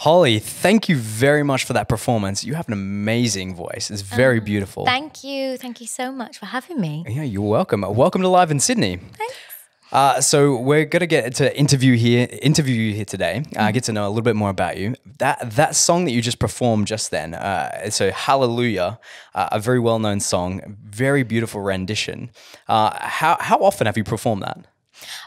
Holly, thank you very much for that performance. You have an amazing voice. It's very beautiful. Thank you. Thank you so much for having me. yeah, you're welcome. Welcome to Live in Sydney. Thanks. Uh, so we're gonna get to interview here, interview you here today. Uh, get to know a little bit more about you. That that song that you just performed just then. Uh, so Hallelujah, uh, a very well known song, very beautiful rendition. Uh, how how often have you performed that?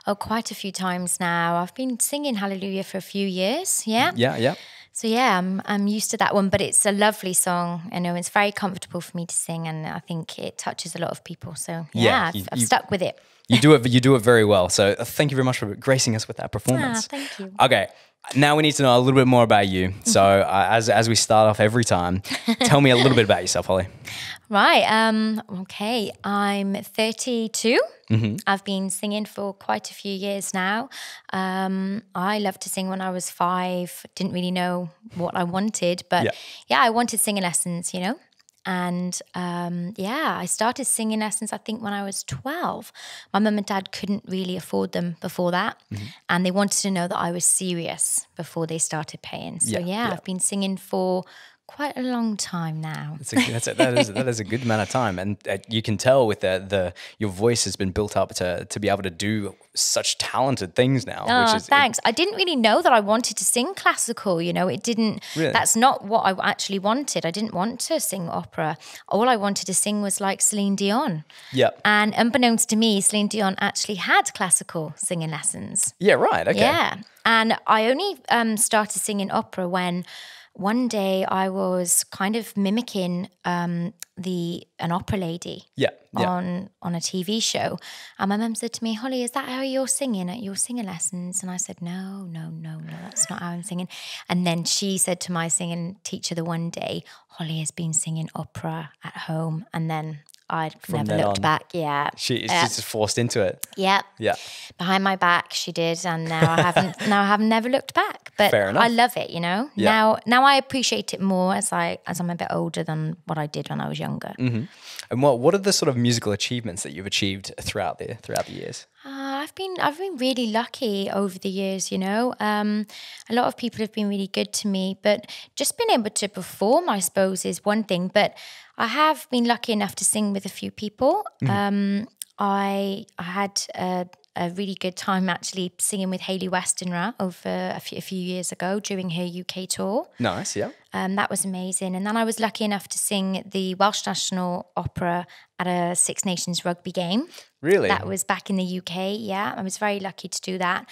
Oh, quite a few times now. I've been singing Hallelujah for a few years. Yeah. Yeah, yeah. So yeah, I'm I'm used to that one, but it's a lovely song. I know it's very comfortable for me to sing, and I think it touches a lot of people. So yeah, Yeah, I've, you- I've you- stuck with it. You do it. You do it very well. So uh, thank you very much for gracing us with that performance. Ah, thank you. Okay. Now we need to know a little bit more about you. So uh, as as we start off every time, tell me a little bit about yourself, Holly. Right. Um, okay. I'm 32. Mm-hmm. I've been singing for quite a few years now. Um, I loved to sing when I was five. Didn't really know what I wanted, but Yeah. yeah, I wanted singing lessons, you know? And um, yeah, I started singing lessons, I think, when I was 12. My mum and dad couldn't really afford them before that. Mm-hmm. And they wanted to know that I was serious before they started paying. So Yeah, yeah, yeah. I've been singing for quite a long time now. It's a, that's a, that, is, that is a good amount of time, and uh, you can tell with the the your voice has been built up to to be able to do such talented things now. Oh, which is thanks. I didn't really know that I wanted to sing classical. You know, it didn't. Really? That's not what I actually wanted. I didn't want to sing opera. All I wanted to sing was like Celine Dion. Yeah. And unbeknownst to me, Celine Dion actually had classical singing lessons. Yeah, right. Okay. Yeah. And I only um, started singing opera when one day I was kind of mimicking um, the an opera lady Yeah. Yeah. on on a TV show. And my mum said to me, Holly, is that how you're singing at your singing lessons? And I said, No, no, no, no, that's not how I'm singing. And then she said to my singing teacher the one day, Holly has been singing opera at home. And then I never looked on. back. Yeah. She, she's yeah. just forced into it. yeah. Yeah. Behind my back, she did, and now I haven't. now I have never looked back. But Fair enough. I love it. You know. Yeah. Now, now I appreciate it more as I as I'm a bit older than what I did when I was younger. Mm-hmm. And what what are the sort of musical achievements that you've achieved throughout the throughout the years? Uh, I've been I've been really lucky over the years, you know. Um, a lot of people have been really good to me, but just being able to perform, I suppose, is one thing. But I have been lucky enough to sing with a few people. Um, I I had a, a really good time actually singing with Hayley Westenra over a few, a few years ago during her UK tour. Nice. Yeah. Um, that was amazing. And then I was lucky enough to sing the Welsh National Opera at a Six Nations rugby game. Really. That was back in the UK. Yeah, I was very lucky to do that.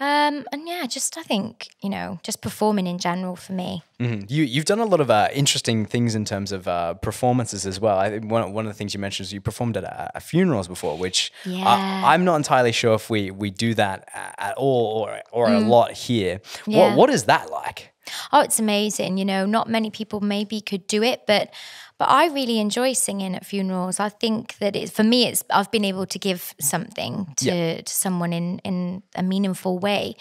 Um, and yeah, just I think you know, just performing in general for me. Mhm. You you've done a lot of uh, interesting things in terms of uh, performances as well. I think one one of the things you mentioned is you performed at uh, funerals before, which Yeah. I, I'm not entirely sure if we we do that at all or or a lot here. Yeah. What what is that like? Oh, it's amazing. You know, not many people maybe could do it, but but I really enjoy singing at funerals. I think that it's for me. It's I've been able to give something to, to someone in in a meaningful way.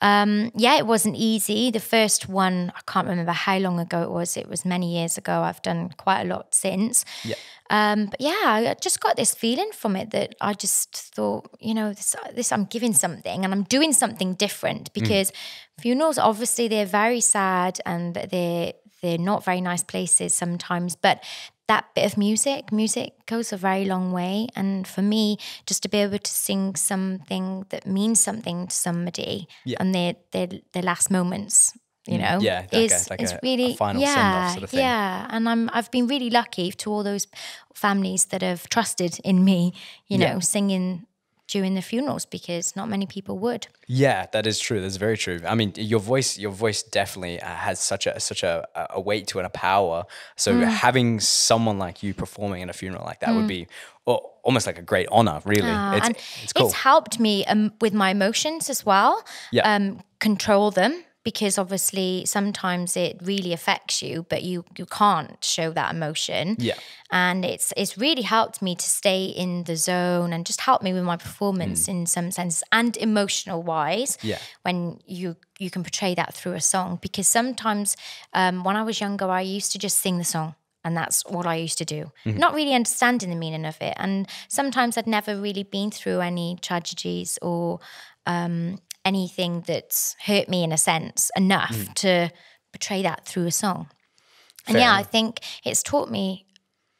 Um, yeah, it wasn't easy. The first one, I can't remember how long ago it was. It was many years ago. I've done quite a lot since. Yeah. Um, but yeah, I just got this feeling from it that I just thought, you know, this, this I'm giving something and I'm doing something different because funerals, obviously, they're very sad and they're they're not very nice places sometimes, but that bit of music, music goes a very long way. And for me, just to be able to sing something that means something to somebody Yeah. and their their their last moments, you know, yeah, like a- like is a- a really final yeah, sort of thing. yeah. And I'm I've been really lucky to all those families that have trusted in me, you Yeah. know, singing during the funerals because not many people would. Yeah, that is true. That's very true. I mean, your voice, your voice definitely uh, has such a such a, a weight to it, and a power. So Mm. having someone like you performing at a funeral like that would be al- almost like a great honor. Really, it's and it's cool. helped me um, with my emotions as well. Yeah. Um, control them because obviously sometimes it really affects you, but you you can't show that emotion. Yeah. And it's it's really helped me to stay in the zone and just help me with my performance in some sense and emotional wise. Mm. Yeah. When you you can portray that through a song because sometimes um, when I was younger, I used to just sing the song. And that's what I used to do, Mm-hmm. not really understanding the meaning of it. And sometimes I'd never really been through any tragedies or um, anything that's hurt me in a sense enough Mm. to portray that through a song. And Fair yeah, I think it's taught me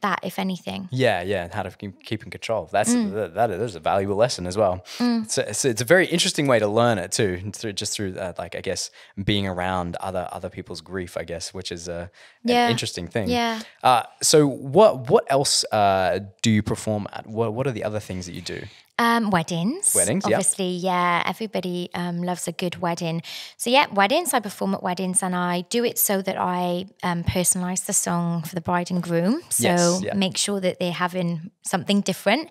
that, if anything. Yeah, yeah, and how to keep, in control. That's Mm. that, that is a valuable lesson as well. A, it's, a, it's a very interesting way to learn it too, through just through uh, like I guess being around other other people's grief. I guess, which is a Yeah. an interesting thing. Yeah. Uh, so what what else uh, do you perform at? What what are the other things that you do? Um, weddings. Weddings, yeah. Obviously, yeah. Everybody um, loves a good wedding. So, yeah, weddings. I perform at weddings and I do it so that I um, personalize the song for the bride and groom. So, Yes, yeah. make sure that they're having something different.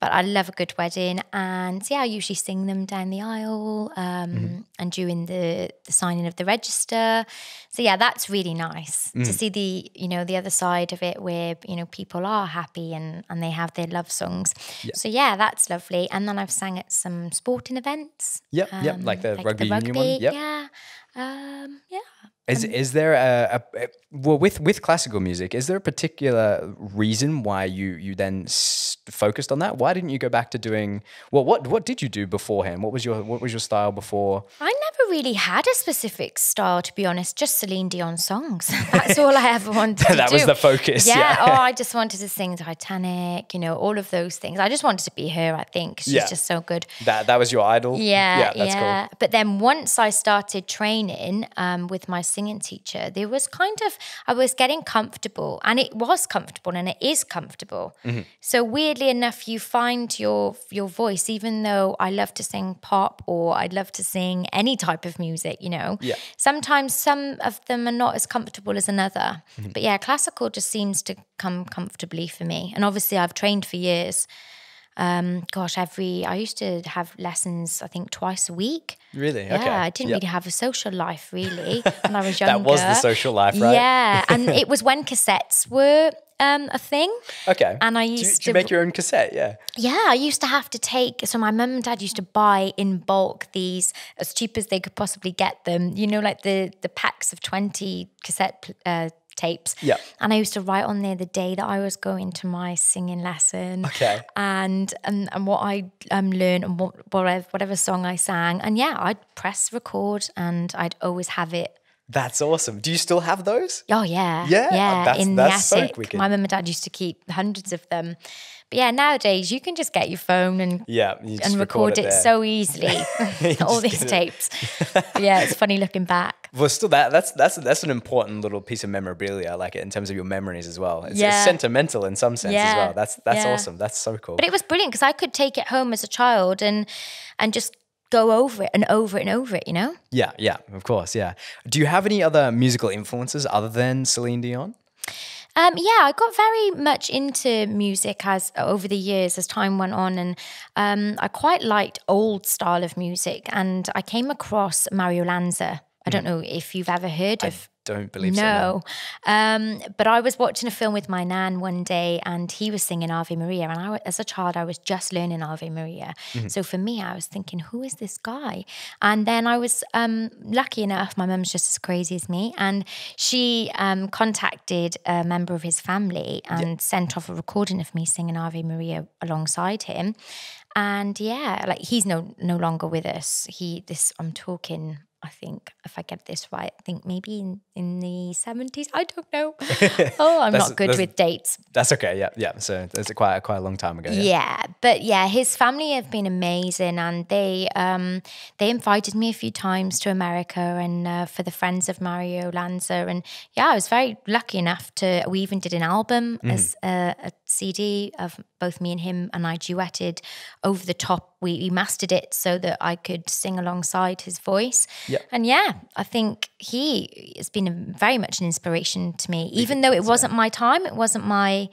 But I love a good wedding. And yeah, I usually sing them down the aisle um, Mm-hmm. and during the, the signing of the register. So, yeah, that's really nice Mm. to see the, you know, the other side of it where, you know, people are happy and, and they have their love songs. So, yeah, that's lovely. And then I've sang at some sporting events. Yep, yep, like the rugby union one. Yep. Yeah. Um, yeah. Is is there a, a, well with with classical music? Is there a particular reason why you you then s- focused on that? Why didn't you go back to doing well? What what did you do beforehand? What was your what was your style before? I never really had a specific style, to be honest. Just Celine Dion songs. That's all I ever wanted to That was the focus, yeah. oh, I just wanted to sing Titanic. You know, all of those things. I just wanted to be her. I think she's Yeah. just so good. That that was your idol. Yeah, yeah, that's yeah. But then once I started training um, with my singing teacher, there was kind of I was getting comfortable, and it was comfortable, and it is comfortable. Mm-hmm. So weirdly enough, you find your your voice. Even though I love to sing pop or I'd love to sing any type of music, you know. Yeah. Sometimes some of them are not as comfortable as another. Mm-hmm. But yeah, classical just seems to come comfortably for me. And obviously, I've trained for years um, gosh, every I used to have lessons. I think twice a week. Really? Yeah, okay. I didn't Yep. really have a social life really when I was younger. That was the social life, right? Yeah, and it was when cassettes were um, a thing. Okay. And I Do you- used do you to- make your own cassette? Yeah. Yeah, I used to have to take. So my mum and dad used to buy in bulk these as cheap as they could possibly get them. You know, like the the packs of twenty cassette uh, tapes. Yeah. And I used to write on there the day that I was going to my singing lesson. Okay. And and, and what I um, learned and what whatever whatever song I sang. And yeah, I'd press record and I'd always have it. That's awesome. Do you still have those? Oh yeah, Yeah, yeah. that's- in that's the attic, wicked. my mum and dad used to keep hundreds of them. But yeah, nowadays you can just get your phone and Yeah. You and record, it, there. so easily. All these tapes. yeah, it's funny looking back. Well, still that that's that's that's an important little piece of memorabilia, I like it in terms of your memories as well. It's, it's sentimental in some sense as Yeah. well. That's that's Yeah. awesome. That's so cool. But it was brilliant because I could take it home as a child and and just go over it and over it and over it, you know? yeah, yeah, of course, yeah. Do you have any other musical influences other than Celine Dion? Um, yeah, I got very much into music as over the years as time went on, and um, I quite liked old style of music. And I came across Mario Lanza. I don't know if you've ever heard of. Don't believe so. no. No, um, but I was watching a film with my nan one day, and he was singing Ave Maria. And I, as a child, I was just learning Ave Maria. Mm-hmm. So for me, I was thinking, who is this guy? And then I was um, lucky enough. My mum's just as crazy as me, and she um, contacted a member of his family and sent off a recording of me singing Ave Maria alongside him. And yeah, like he's no no longer with us. He this I'm talking. I think if I get this right, I think maybe in, in the seventies. I don't know. Oh, I'm not good with dates. That's okay. Yeah, yeah. So a quite quite a long time ago. Yeah. Yeah, but yeah, his family have been amazing, and they um they invited me a few times to America and uh, for the Friends of Mario Lanza, and yeah, I was very lucky enough to. We even did an album as a, a CD of both me and him, and I duetted over the top. We, we mastered it so that I could sing alongside his voice. Yeah. And yeah, I think he has been a, very much an inspiration to me, even though it wasn't my time, it wasn't my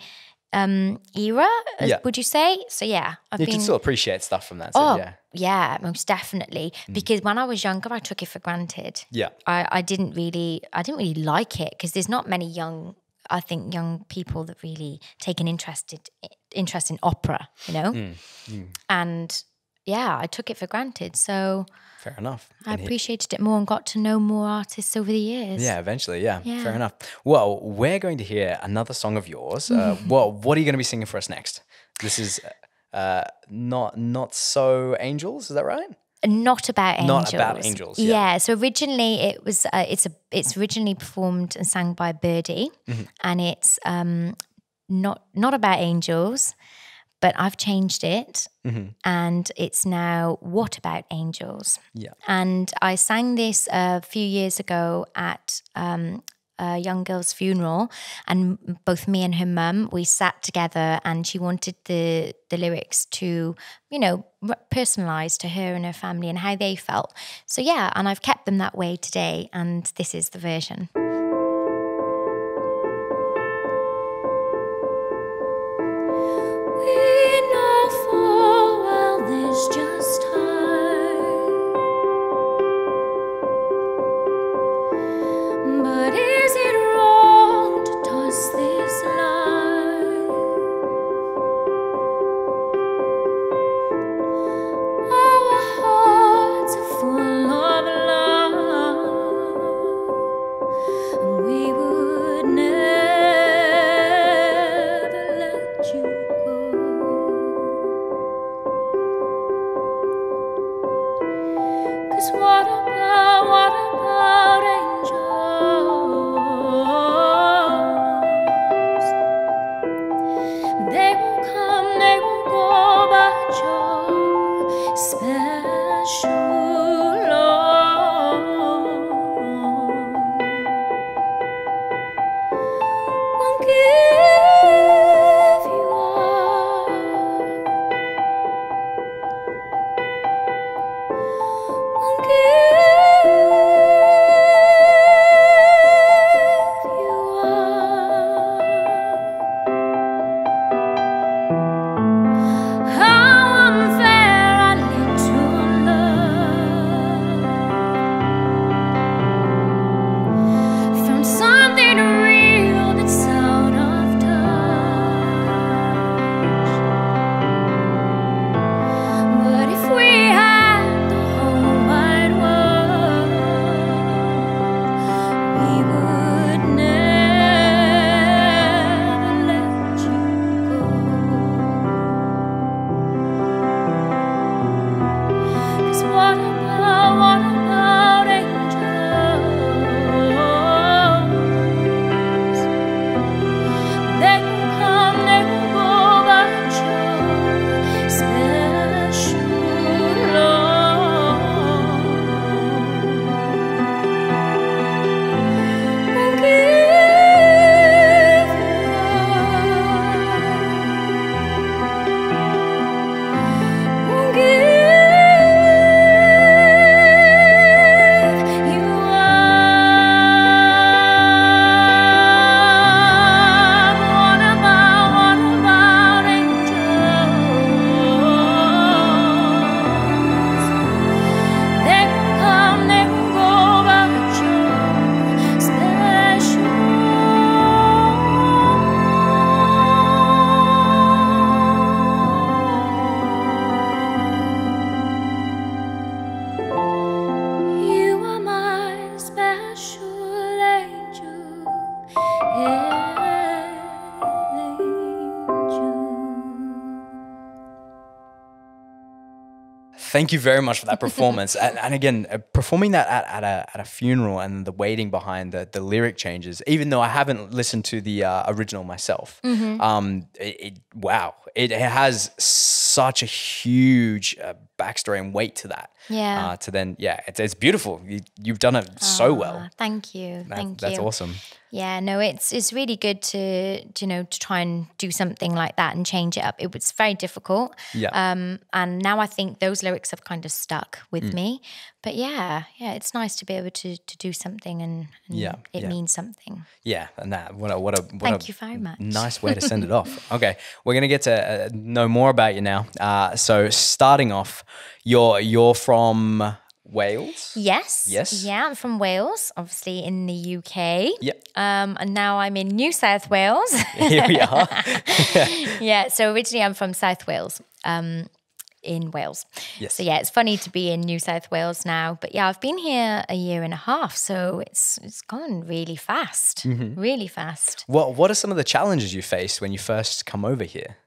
um, era, Yeah. would you say? So yeah, I've You been. can still appreciate stuff from that. So oh yeah. yeah. most definitely. Because when I was younger, I took it for granted. Yeah. I, I didn't really, I didn't really like it because there's not many young, I think, young people that really take an interested interest in opera, you know. Mm, And yeah, I took it for granted. So Fair enough. I And he- appreciated it more and got to know more artists over the years. Yeah, eventually. Yeah, Yeah. fair enough. Well, we're going to hear another song of yours. Uh, well, what are you going to be singing for us next? This is uh, not not so angels. Is that right? not about angels. Not about angels, yeah. So originally it was uh, it's a it's originally performed and sang by Birdy, Mm-hmm. and it's um not not about angels, but I've changed it, and it's now what about angels? Mm-hmm. Yeah. And I sang this a few years ago at um, a young girl's funeral, and both me and her mum we sat together, and she wanted the the lyrics to, you know, personalised to her and her family and how they felt. So yeah, and I've kept them that way today, and this is the version. Thank you very much for that performance. and, and again, uh, performing that at, at, a, at a funeral and the waiting behind the, the lyric changes, even though I haven't listened to the uh, original myself, Mm-hmm. um, it, it, wow, it, it has such a huge uh, backstory and weight to that. Yeah. Uh, to then, yeah, it's, it's beautiful. You, you've done it so well. Ah, thank you. That- thank that's you. That's awesome. Yeah, no, it's it's really good to, to, you know to try and do something like that and change it up. It was very difficult. Yeah. Um, and now I think those lyrics have kind of stuck with Mm. me. But yeah, yeah, it's nice to be able to to do something and, and Yeah, it yeah. means something. Yeah, and that what a what a what Thank a you very much. nice way to send it off. Okay, we're gonna get to uh, know more about you now. Uh, so starting off, you're you're from Wales. Yes. Yes. Yeah, I'm from Wales, obviously in the UK. Yep. Um, and now I'm in New South Wales. Here we are. yeah. So originally I'm from South Wales. Um, in Wales. Yes. So yeah, it's funny to be in New South Wales now. But yeah, I've been here a year and a half, so it's it's gone really fast. Mm-hmm. Really fast. What what are some of the challenges you faced when you first come over here?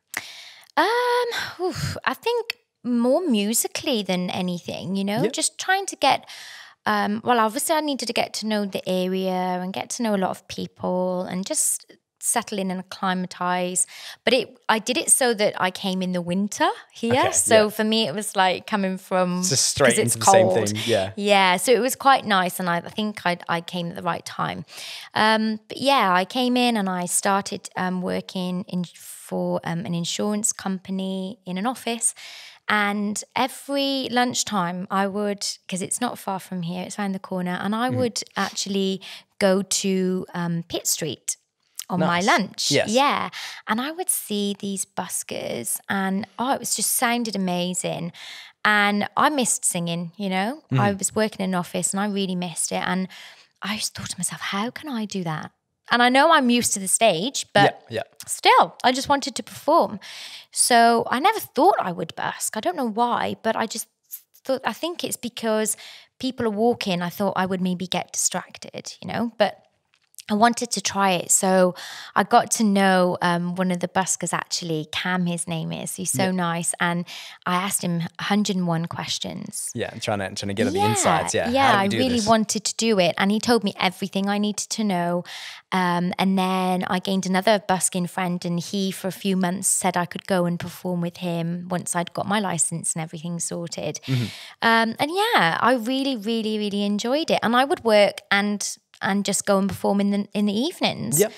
Um, oof, I think more musically than anything, you know, just trying to get. Um, well, obviously, I needed to get to know the area and get to know a lot of people and just settle in and acclimatize. But it, I did it so that I came in the winter here. Okay, so yeah. for me, it was like coming from Just straight into the same cold. thing, yeah. Yeah, so it was quite nice, and I, I think I, I came at the right time. Um, but yeah, I came in and I started um, working in for um, an insurance company in an office. And every lunchtime, I would, because it's not far from here, it's around the corner, and. I would actually go to um, Pitt Street on my lunch. Yes. Yeah. And I would see these buskers and oh, it was just sounded amazing. And I missed singing, you know. Mm-hmm. I was working in an office and I really missed it. And I just thought to myself, how can I do that? And I know I'm used to the stage, but yeah, yeah. still, I just wanted to perform. So I never thought I would busk. I don't know why, but I just thought, I think it's because people are walking. I thought I would maybe get distracted, you know, but I wanted to try it. So I got to know um, one of the buskers actually, Cam, his name is. He's so nice. And I asked him 101 questions. Yeah, and trying to trying to get at the insides. Yeah, Yeah, I really this? wanted to do it. And he told me everything I needed to know. Um, and then I gained another busking friend, and he, for a few months, said I could go and perform with him once I'd got my license and everything sorted. Mm-hmm. Um, and yeah, I really, really, really enjoyed it. And I would work and and just go and perform in the in the evenings. Yep.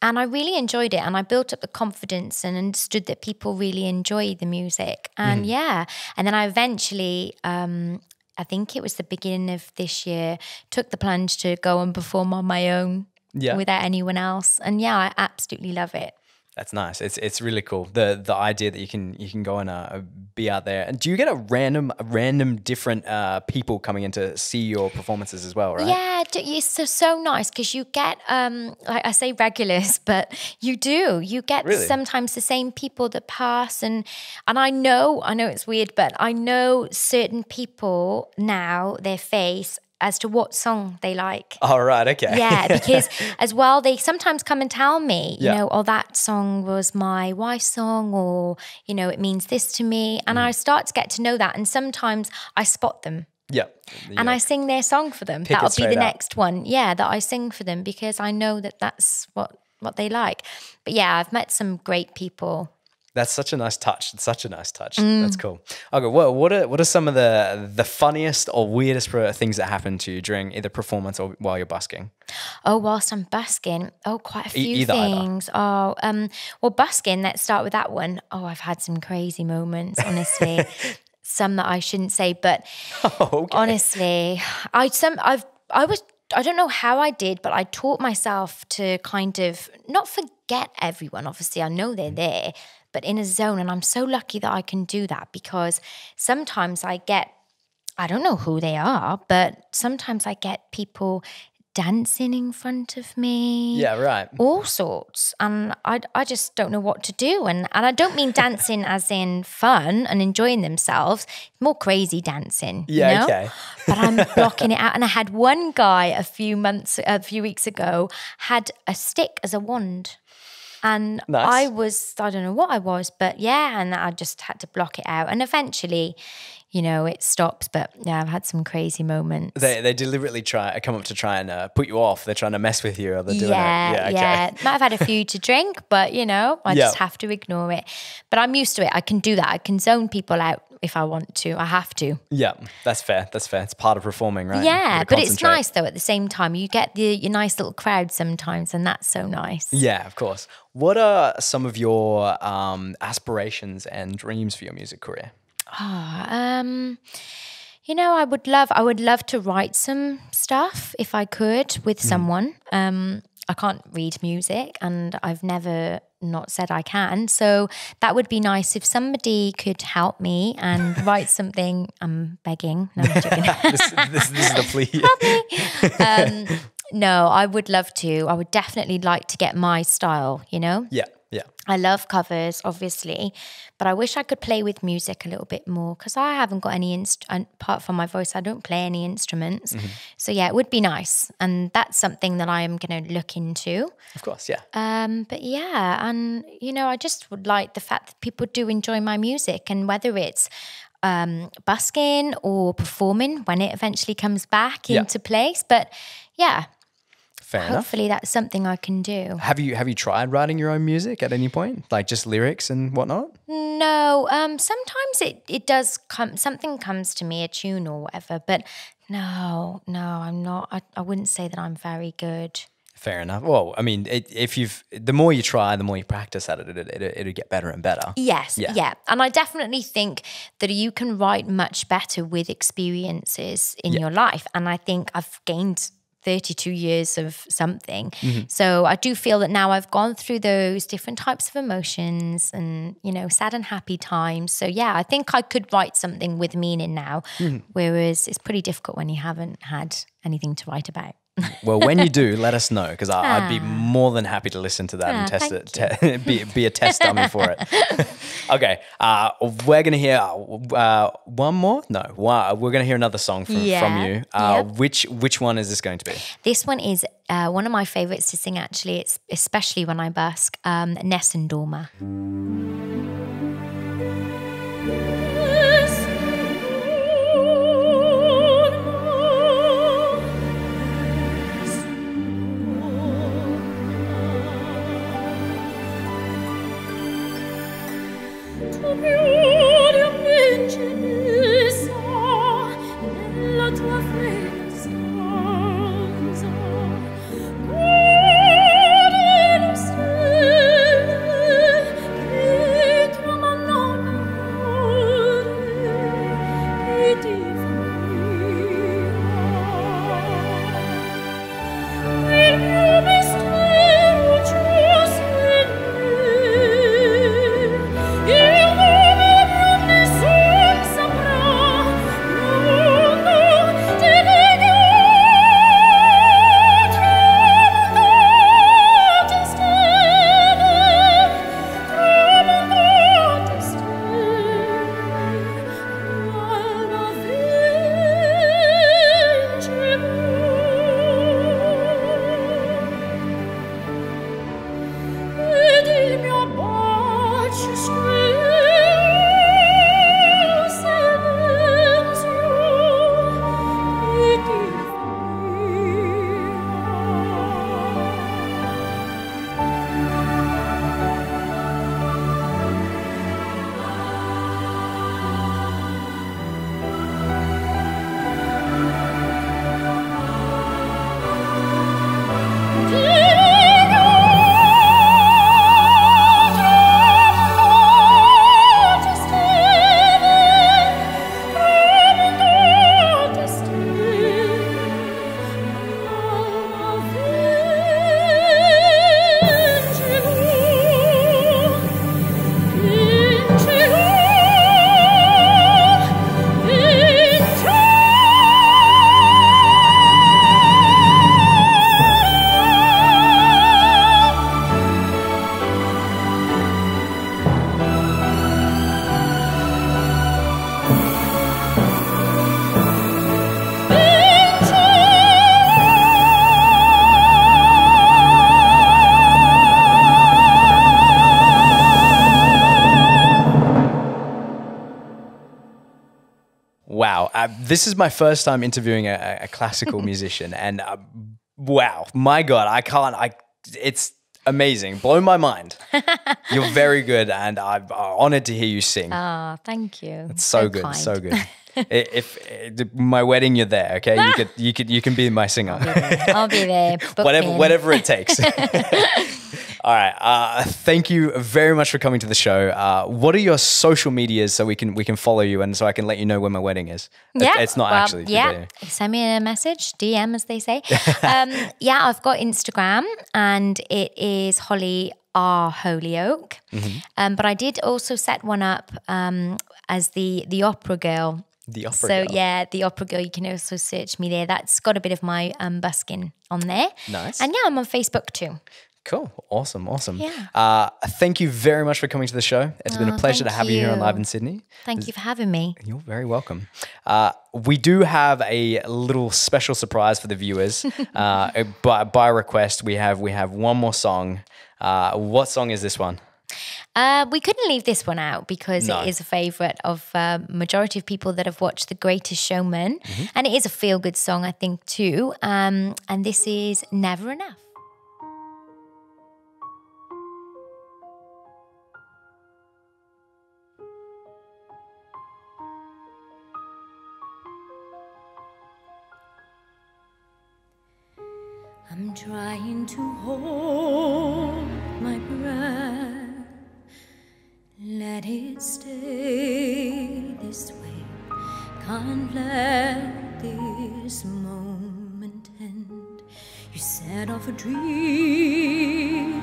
And I really enjoyed it, and I built up the confidence and understood that people really enjoy the music. And Mm-hmm. yeah, and then I eventually, um, I think it was the beginning of this year, took the plunge to go and perform on my own Yeah. without anyone else. And yeah, I absolutely love it. That's nice. It's it's really cool. The the idea that you can you can go and uh, be out there. And do you get a random a random different uh, people coming in to see your performances as well, right? Yeah, it's so, so nice because you get, um, like I say regulars, but you do. You get Really? sometimes the same people that pass, and and I know, I know it's weird, but I know certain people now their face as to what song they like. All right. Okay. Yeah, because as well, they sometimes come and tell me, you Yeah. know, oh, that song was my wife's song, or, you know, it means this to me. And Mm. I start to get to know that. And sometimes I spot them yeah. and I sing their song for them. it That'll be the up. next one. Yeah, that I sing for them because I know that that's what what they like. But yeah, I've met some great people. That's such a nice touch. It's such a nice touch. Mm. That's cool. Okay. What what are what are some of the the funniest or weirdest things that happened to you during either performance or while you're busking? Oh, whilst I'm busking, oh, quite a few either, either. things. Oh, um, well, busking. Let's start with that one. Oh, I've had some crazy moments, honestly. some that I shouldn't say, but Oh, okay. honestly, I some I've I was I don't know how I did, but I taught myself to kind of not forget everyone. Obviously, I know they're there, but in a zone, and I'm so lucky that I can do that because sometimes I get I don't know who they are, but sometimes I get people dancing in front of me Yeah. Right. all sorts and I, I just don't know what to do and, and I don't mean dancing as in fun and enjoying themselves more crazy dancing you Yeah, know? okay. but I'm blocking it out and I had one guy a few months a few weeks ago had a stick as a wand And Nice. I was, I don't know what I was, but yeah, and I just had to block it out. And eventually, you know, it stops. But yeah, I've had some crazy moments. They, they deliberately try come up to try and uh, put you off. They're trying to mess with you. Or they're doing yeah, it. yeah, okay. Might have had a few to drink, but you know, I Yeah. just have to ignore it. But I'm used to it. I can do that. I can zone people out if I want to. I have to. Yeah, that's fair. That's fair. It's part of performing, right? Yeah, but it's nice though. At the same time, you get the your nice little crowd sometimes, and that's so nice. Yeah, of course. What are some of your um, aspirations and dreams for your music career? Um, you know, I would love, I would love to write some stuff if I could with someone. Um, I can't read music, and I've never not said I can. So that would be nice if somebody could help me and write something. I'm begging. No, I'm joking. this, this, this is the plea. um, no, I would love to. I would definitely like to get my style. You know. yeah, yeah. I love covers, obviously, but I wish I could play with music a little bit more because I haven't got any inst- and apart from my voice. I don't play any instruments, so yeah, it would be nice, and that's something that I am going to look into. Of course, yeah. Um, but yeah, and you know, I just would like the fact that people do enjoy my music, and whether it's um, busking or performing when it eventually comes back Yeah. into place. But yeah, Fair enough. hopefully that's something I can do. Have you have you tried writing your own music at any point, like just lyrics and whatnot? No, um, sometimes it, it does come, something comes to me, a tune or whatever, but no, no, I'm not, I, I wouldn't say that I'm very good. Fair enough. Well, I mean, it, if you've the more you try, the more you practice at it, it, it, it'll get better and better. Yes, Yeah. yeah. And I definitely think that you can write much better with experiences in your life. And I think I've gained 32 years of something. Mm-hmm. So I do feel that now I've gone through those different types of emotions and, you know, sad and happy times. So yeah, I think I could write something with meaning now, mm-hmm. whereas it's pretty difficult when you haven't had anything to write about. Well, when you do, let us know because I'd be more than happy to listen to that Ah, and test it, te- be, be a test dummy for it. okay, uh, we're gonna hear uh, one more. No, one, we're gonna hear another song from, from you. Uh, yep. Which which one is this going to be? This one is uh, one of my favorites to sing, actually. It's especially when I busk, um, Nessun dorma. Più this is my first time interviewing a, a classical musician, and uh, wow, my God, I can't. I it's amazing, blown my mind. You're very good, and I'm uh, honored to hear you sing. Ah, thank you. It's so, good, kind. so good. If, if my wedding, you're there. Okay, you could you could you can be my singer. I'll be there. Book whatever me in. whatever it takes. All right. Uh, thank you very much for coming to the show. Uh, what are your social medias so we can we can follow you and so I can let you know when my wedding is? Yeah, it's not well, actually. Yeah, send me a message, DM as they say. um, yeah, I've got Instagram, and it is Holly R Holyoake. Mm-hmm. Um, but I did also set one up um, as the the opera girl. The opera girl. So girl. yeah, the opera girl. You can also search me there. That's got a bit of my um, busking on there. Nice. And yeah, I'm on Facebook too. Cool. Awesome. Awesome. Yeah. Uh, thank you very much for coming to the show. It's been a Oh, pleasure to have you here on. Live in Sydney. Thank you for having me. You're very welcome. Uh, we do have a little special surprise for the viewers. uh, by, by request, we have we have one more song. Uh, what song is this one? Uh, we couldn't leave this one out because No. it is a favourite of uh, majority of people that have watched The Greatest Showman, Mm-hmm. and it is a feel good song, I think, too. Um, and this is Never Enough. Trying to hold my breath. Let it stay this way. Can't let this moment end. You set off a dream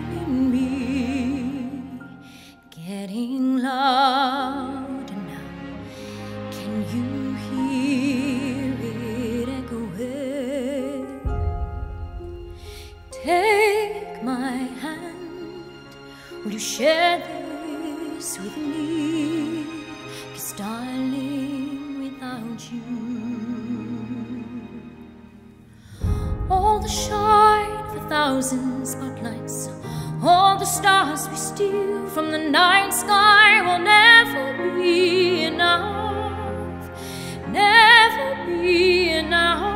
share this with me. Cause darling, without you, all the shine of a thousand spotlights, all the stars we steal from the night sky will never be enough. Never be enough.